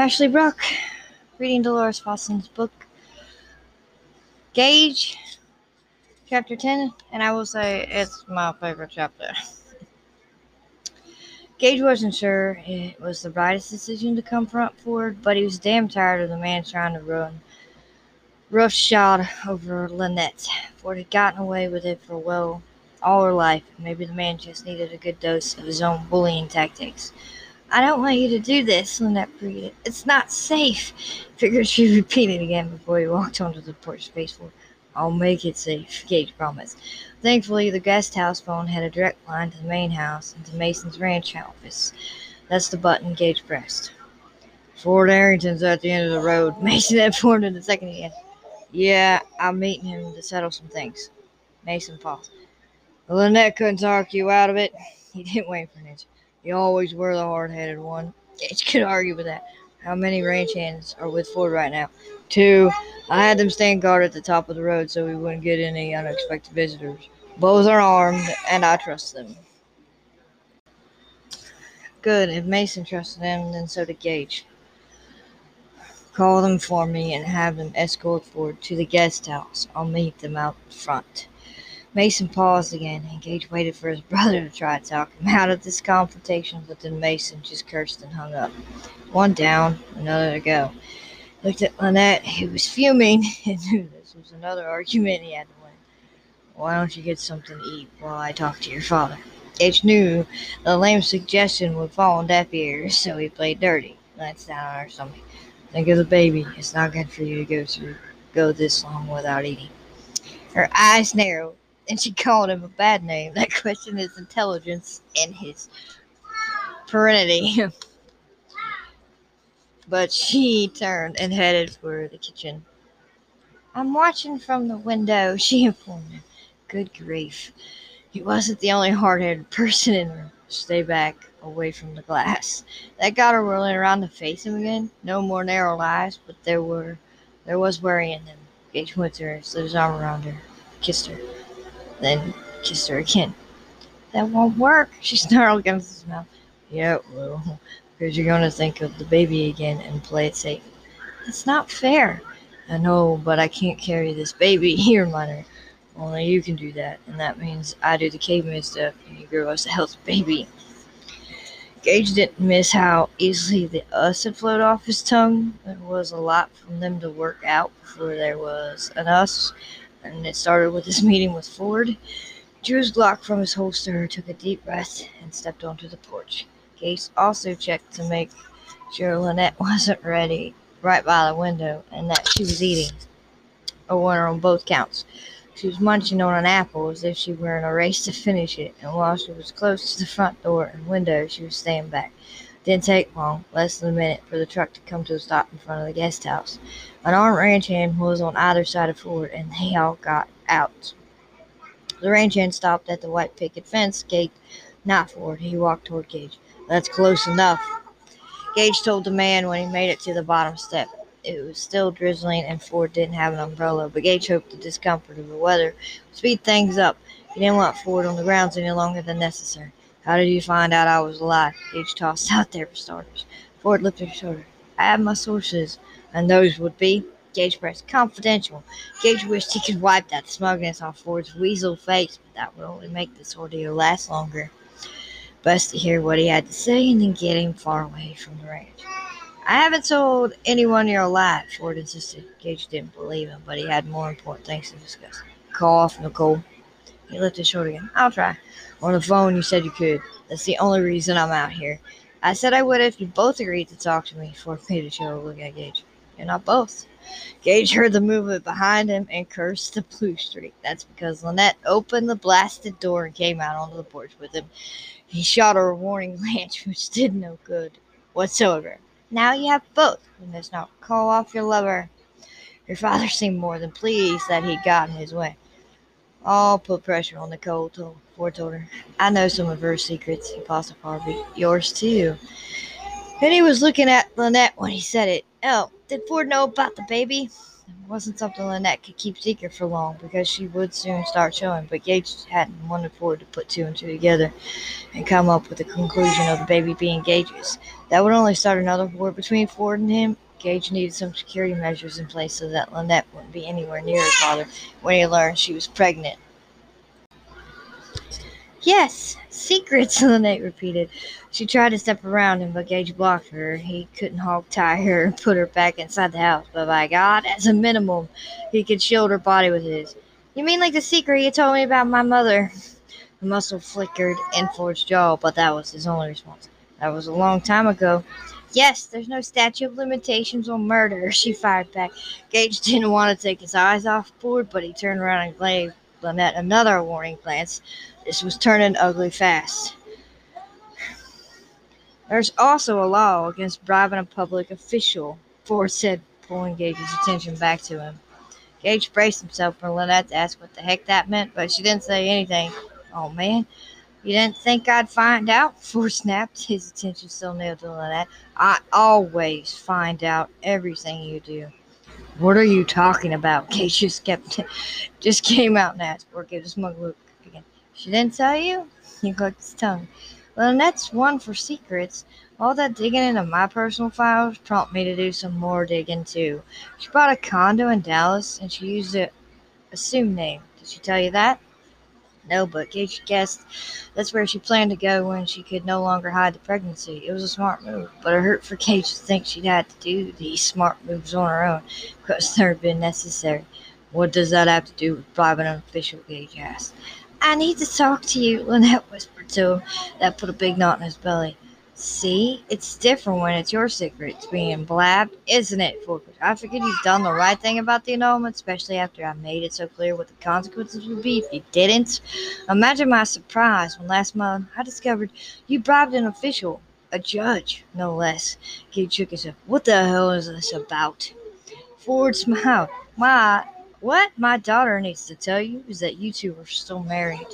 Ashley Brock, reading Delores Fossen's book, Gage, chapter 10, and I will say it's my favorite chapter. Gage wasn't sure it was the brightest decision to confront Ford, but he was damn tired of the man trying to run roughshod over Lynette. Ford had gotten away with it for well all her life. Maybe the man just needed a good dose of his own bullying tactics. I don't want you to do this, Lynette pleaded. It's not safe. Figured she repeated again before he walked onto the porch space for I'll make it safe, Gage promised. Thankfully, the guest house phone had a direct line to the main house and to Mason's ranch office. That's the button Gage pressed. Ford Herrington's at the end of the road, Mason informed him the second he Yeah, I'm meeting him to settle some things. Mason paused. Lynette couldn't talk you out of it. He didn't wait for an answer. You always were the hard headed one. Gage could argue with that. How many ranch hands are with Ford right now? Two. I had them stand guard at the top of the road so we wouldn't get any unexpected visitors. Both are armed, and I trust them. Good. If Mason trusted them, then so did Gage. Call them for me and have them escort Ford to the guest house. I'll meet them out front. Mason paused again, and Gage waited for his brother to try to talk him out of this confrontation, but then Mason just cursed and hung up. One down, another to go. Looked at Lynette, who was fuming, and knew this was another argument he had to win. Why don't you get something to eat while I talk to your father? Gage knew the lame suggestion would fall on deaf ears, so he played dirty. Let's down on her stomach. Think of the baby. It's not good for you to go through go this long without eating. Her eyes narrowed and she called him a bad name that questioned his intelligence and his paternity. but she turned and headed for the kitchen. I'm watching from the window, she informed him. Good grief. He wasn't the only hard headed person in the room. Stay back, away from the glass. That got her whirling around to face him again. No more narrow eyes, but there were there was worry in them. Gage went to her, slid his arm around her, kissed her then kissed her again. That won't work, she snarled against his mouth. Yeah, it will, because you're going to think of the baby again and play it safe. That's not fair. I know, but I can't carry this baby here, Minor. Only you can do that, and that means I do the caveman stuff, and you grow us a healthy baby. Gage didn't miss how easily the us had flowed off his tongue. There was a lot for them to work out before there was an us and it started with his meeting with Ford. Drew his Glock from his holster, took a deep breath, and stepped onto the porch. Gage also checked to make sure Lynette wasn't ready right by the window and that she was eating. A winner on both counts. She was munching on an apple as if she were in a race to finish it, and while she was close to the front door and window, she was staying back. Didn't take long, less than a minute, for the truck to come to a stop in front of the guest house. An armed ranch hand was on either side of Ford, and they all got out. The ranch hand stopped at the white picket fence gate, not Ford. He walked toward Gage. That's close enough. Gage told the man when he made it to the bottom step. It was still drizzling, and Ford didn't have an umbrella, but Gage hoped the discomfort of the weather would speed things up. He didn't want Ford on the grounds any longer than necessary. How did you find out I was alive? Gage tossed out there for starters. Ford lifted his shoulder. I have my sources and those would be Gage pressed confidential. Gage wished he could wipe that smugness off Ford's weasel face, but that would only make this ordeal last longer. Best to hear what he had to say and then get him far away from the ranch. I haven't told anyone you're alive, Ford insisted. Gage didn't believe him, but he had more important things to discuss. Call off, Nicole. He lifted his shoulder again. I'll try. On the phone, you said you could. That's the only reason I'm out here. I said I would if you both agreed to talk to me. Made a show look at Gage. You're not both. Gage heard the movement behind him and cursed the blue streak. That's because Lynette opened the blasted door and came out onto the porch with him. He shot her a warning glance, which did no good whatsoever. Now you have both. You must not call off your lover. Your father seemed more than pleased that he'd gotten his way. I'll put pressure on told, Ford told her. I know some of her secrets, paused Harvey. Yours too. And he was looking at Lynette when he said it. Oh, did Ford know about the baby? It wasn't something Lynette could keep secret for long because she would soon start showing, but Gage hadn't wanted Ford to put two and two together and come up with the conclusion of the baby being Gage's. That would only start another war between Ford and him. Gage needed some security measures in place so that Lynette wouldn't be anywhere near her father when he learned she was pregnant. Yes, secrets, Lynette repeated. She tried to step around him, but Gage blocked her. He couldn't hog tie her and put her back inside the house, but by God, as a minimum, he could shield her body with his. You mean like the secret you told me about my mother? The muscle flickered in Ford's jaw, but that was his only response. That was a long time ago. Yes, there's no statute of limitations on murder, she fired back. Gage didn't want to take his eyes off Ford, but he turned around and gave Lynette another warning glance. This was turning ugly fast. There's also a law against bribing a public official, Ford said, pulling Gage's attention back to him. Gage braced himself for Lynette to ask what the heck that meant, but she didn't say anything. Oh man, you didn't think I'd find out? Ford snapped, his attention still nailed to Lynette. I always find out everything you do. What are you talking about? Gage just kept, just came out and asked. Ford gave a smug look again. She didn't tell you? He clicked his tongue. Well, that's one for secrets. All that digging into my personal files prompted me to do some more digging too. She bought a condo in Dallas and she used a assumed name. Did she tell you that? No, but Gage guessed that's where she planned to go when she could no longer hide the pregnancy. It was a smart move, but it hurt for Gage to think she'd had to do these smart moves on her own because they'd been necessary. What does that have to do with bribing an official? Gage asked. I need to talk to you, Lynette whispered to him. That put a big knot in his belly. See, it's different when it's your secret. It's being blabbed, isn't it, Forkers? I figured you've done the right thing about the annulment, especially after I made it so clear what the consequences would be if you didn't. Imagine my surprise when last month I discovered you bribed an official, a judge, no less. Gage shook his. What the hell is this about? Ford smiled. My what my daughter needs to tell you is that you two are still married.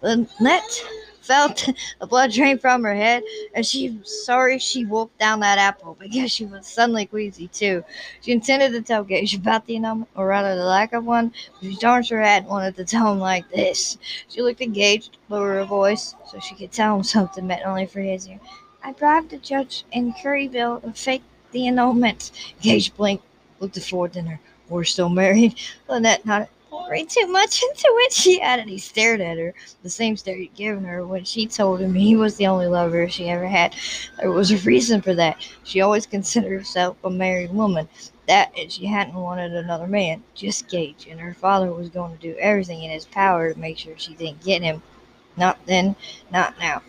Lynette felt the blood drain from her head, and she sorry she wolfed down that apple because she was suddenly queasy too. She intended to tell Gage about the annulment, or rather the lack of one, but she darn sure hadn't wanted to tell him like this. She looked at Gage, lowered her voice, so she could tell him something meant only for his ear. I bribed a judge in Curryville to fake the annulment. Gage blinked, looked at then her we're still married. Lynette nodded. Read too much into it, she added. He stared at her, the same stare he'd given her when she told him he was the only lover she ever had. There was a reason for that. She always considered herself a married woman. That and she hadn't wanted another man, just Gage, and her father was going to do everything in his power to make sure she didn't get him. Not then, not now.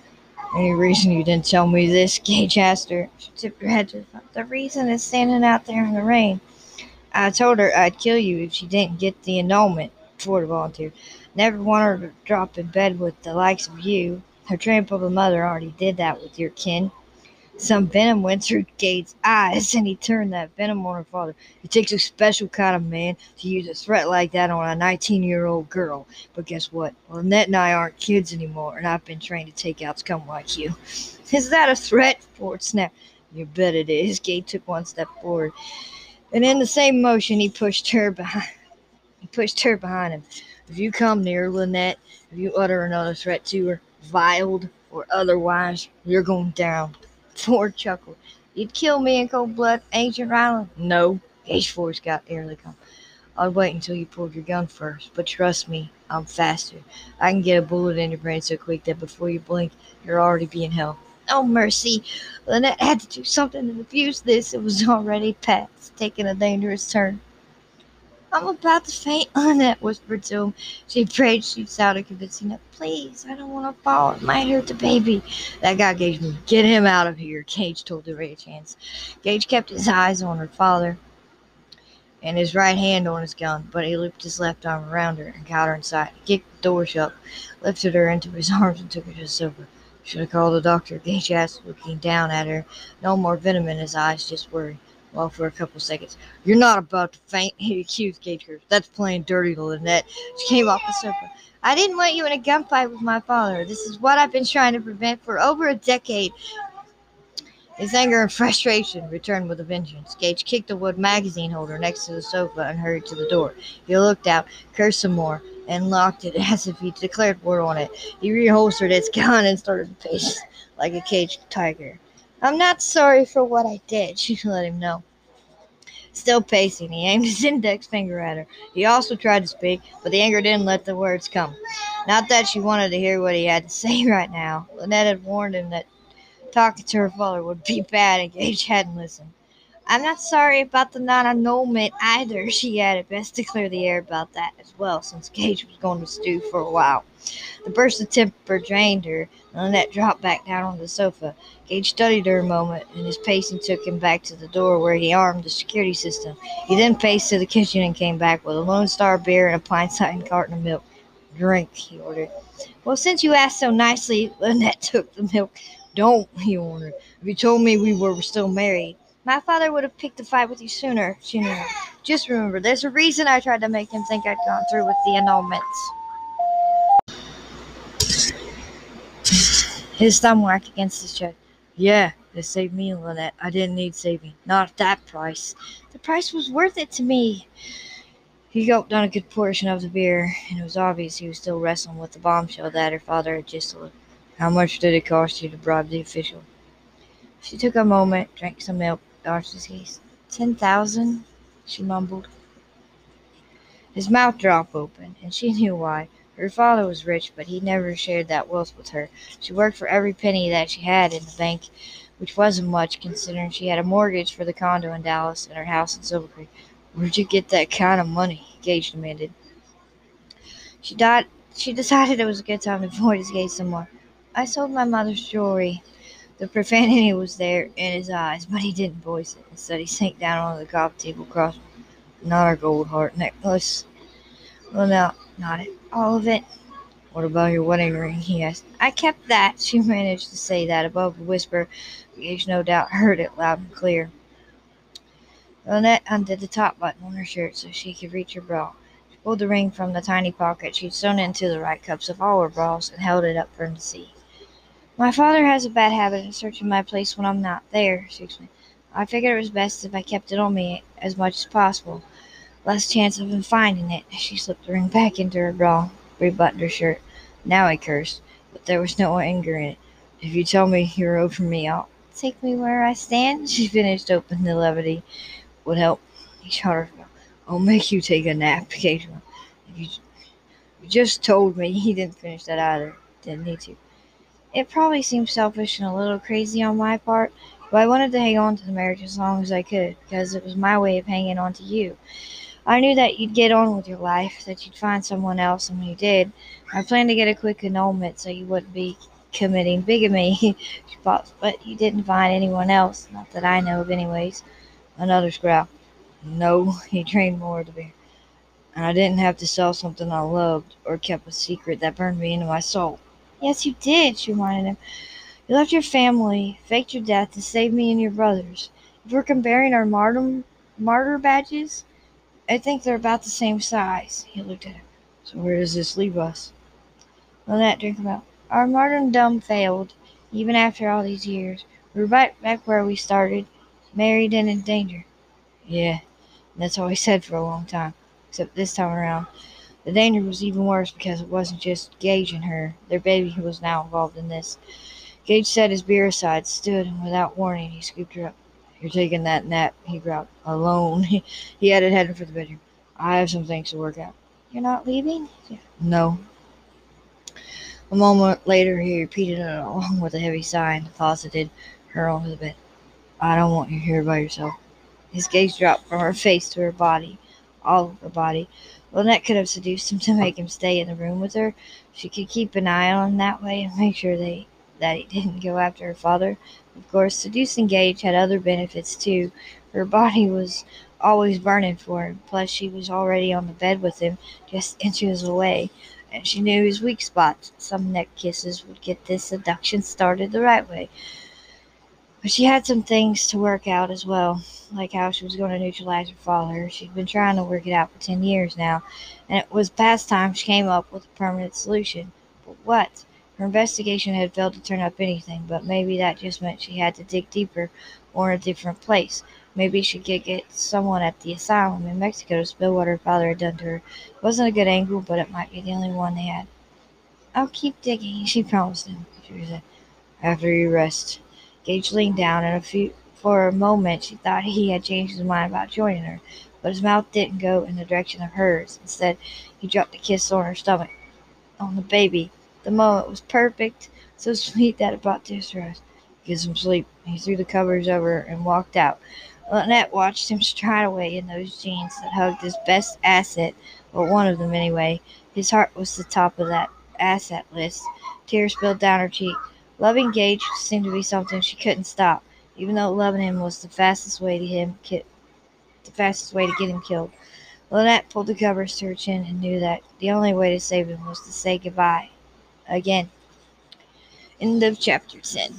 Any reason you didn't tell me this? Gage asked her. She tipped her head to the reason is standing out there in the rain. I told her I'd kill you if she didn't get the annulment, Ford volunteered. Never want her to drop in bed with the likes of you. Her tramp of a mother already did that with your kin. Some venom went through Gage's eyes, and he turned that venom on her father. It takes a special kind of man to use a threat like that on a 19 year old girl. But guess what? Well, Annette and I aren't kids anymore, and I've been trained to take out scum like you. Is that a threat? Ford snapped. You bet it is. Gage took one step forward and in the same motion he pushed her behind he pushed her behind him. If you come near Lynette, if you utter another threat to her, veiled or otherwise, you're going down. Ford chuckled. You'd kill me in cold blood, Agent Ryland? No. Gage Ford's got airly calm. I'd wait until you pulled your gun first, but trust me, I'm faster. I can get a bullet in your brain so quick that before you blink, you're already being held. Oh, mercy. Lynette had to do something to defuse this. It was already past, taking a dangerous turn. I'm about to faint, Lynette whispered to him. She prayed she sounded convincing enough. Please, I don't want to fall. It might hurt the baby. That guy Gage me. Get him out of here, Gage told the ranch hands. Gage kept his eyes on her father and his right hand on his gun, but he looped his left arm around her and caught her inside. Kicked the door shut, lifted her into his arms, and took her to the sofa. Should I call the doctor? Gage asked, looking down at her. No more venom in his eyes, just worry. Well, for a couple seconds. You're not about to faint, he accused Gage. That's playing dirty, Lynette. She came off the sofa. I didn't want you in a gunfight with my father. This is what I've been trying to prevent for over a decade. His anger and frustration returned with a vengeance. Gage kicked the wood magazine holder next to the sofa and hurried to the door. He looked out, cursed some more, and locked it as if he declared war on it. He reholstered his gun and started to pace like a caged tiger. I'm not sorry for what I did, she let him know. Still pacing, he aimed his index finger at her. He also tried to speak, but the anger didn't let the words come. Not that she wanted to hear what he had to say right now. Lynette had warned him that talking to her father would be bad, and Gage hadn't listened. I'm not sorry about the non annulment either, she added, best to clear the air about that as well, since Gage was going to stew for a while. The burst of temper drained her, and Lynette dropped back down on the sofa. Gage studied her a moment, and his pacing took him back to the door where he armed the security system. He then paced to the kitchen and came back with a Lone Star beer and a pint-sized carton of milk. Drink, he ordered. Well, since you asked so nicely, Lynette took the milk. Don't, he ordered. If you told me we were still married, my father would have picked a fight with you sooner, she knew. Just remember, there's a reason I tried to make him think I'd gone through with the annulments. His thumb whacked against his chest. Yeah, it saved me, Lynette. I didn't need saving. Not at that price. The price was worth it to me. He gulped down a good portion of the beer, and it was obvious he was still wrestling with the bombshell that her father had just delivered. How much did it cost you to bribe the official? She took a moment, drank some milk, dodged his gaze. Ten thousand, she mumbled. His mouth dropped open, and she knew why. Her father was rich, but he never shared that wealth with her. She worked for every penny that she had in the bank, which wasn't much considering she had a mortgage for the condo in Dallas and her house in Silver Creek. Where'd you get that kind of money? Gage demanded. She died. She decided it was a good time to avoid his gaze some more. I sold my mother's jewelry. The profanity was there in his eyes, but he didn't voice it. Instead, he sank down on the coffee table across. Not her gold heart necklace. Well, now, not it. All of it. What about your wedding ring? he asked. I kept that. She managed to say that above a whisper. Gage no doubt heard it loud and clear. Lynette undid the top button on her shirt so she could reach her bra. She pulled the ring from the tiny pocket she'd sewn into the right cups of all her bras and held it up for him to see. My father has a bad habit of searching my place when I'm not there, she explained. I figured it was best if I kept it on me as much as possible. Less chance of him finding it. She slipped the ring back into her bra, rebuttoned her shirt. Now he cursed, but there was no anger in it. If you tell me you're over me, I'll take me where I stand. She finished, open the levity. Would help. He shot her. I'll make you take a nap occasionally. You, you just told me he didn't finish that either. Didn't need to. It probably seemed selfish and a little crazy on my part, but I wanted to hang on to the marriage as long as I could, because it was my way of hanging on to you. I knew that you'd get on with your life, that you'd find someone else, and when you did, I planned to get a quick annulment so you wouldn't be committing bigamy. paused, but you didn't find anyone else, not that I know of, anyways. Another growl. No, he drained more the beer. And I didn't have to sell something I loved or kept a secret that burned me into my soul. Yes, you did, she reminded him. You left your family, faked your death to save me and your brothers. If we're comparing our martyr, martyr badges, I think they're about the same size. He looked at her. So where does this leave us? Lynette drink about. Our martyrdom failed, even after all these years. We're right back where we started, married and in danger. Yeah, that's all he said for a long time, except this time around. The danger was even worse because it wasn't just Gage and her. Their baby was now involved in this. Gage set his beer aside, stood, and without warning, he scooped her up. You're taking that nap, he growled. Alone. he headed heading for the bedroom. I have some things to work out. You're not leaving? No. A moment later, he repeated it along with a heavy sigh and deposited her onto the bed. I don't want you here by yourself. His gaze dropped from her face to her body, all of her body. Lynette could have seduced him to make him stay in the room with her. She could keep an eye on him that way and make sure they, that he didn't go after her father. Of course, seducing Gage had other benefits too. Her body was always burning for him. Plus, she was already on the bed with him, just inches away, and she knew his weak spots. Some neck kisses would get this seduction started the right way. But she had some things to work out as well, like how she was going to neutralize her father. She'd been trying to work it out for ten years now, and it was past time she came up with a permanent solution. But what? Her investigation had failed to turn up anything, but maybe that just meant she had to dig deeper or in a different place. Maybe she could get someone at the asylum in Mexico to spill what her father had done to her. It wasn't a good angle, but it might be the only one they had. I'll keep digging, she promised him. She said, After you rest. Gage leaned down, and a few, for a moment she thought he had changed his mind about joining her, but his mouth didn't go in the direction of hers. Instead, he dropped a kiss on her stomach, on the baby. The moment was perfect, so sweet that it brought tears to her eyes. Get some sleep. He threw the covers over and walked out. Lynette watched him stride away in those jeans that hugged his best asset, or one of them anyway. His heart was the top of that asset list. Tears spilled down her cheek. Loving Gage seemed to be something she couldn't stop, even though loving him was the fastest way to him ki- the fastest way to get him killed. Lynette pulled the covers to her chin and knew that the only way to save him was to say goodbye again. End of chapter 10.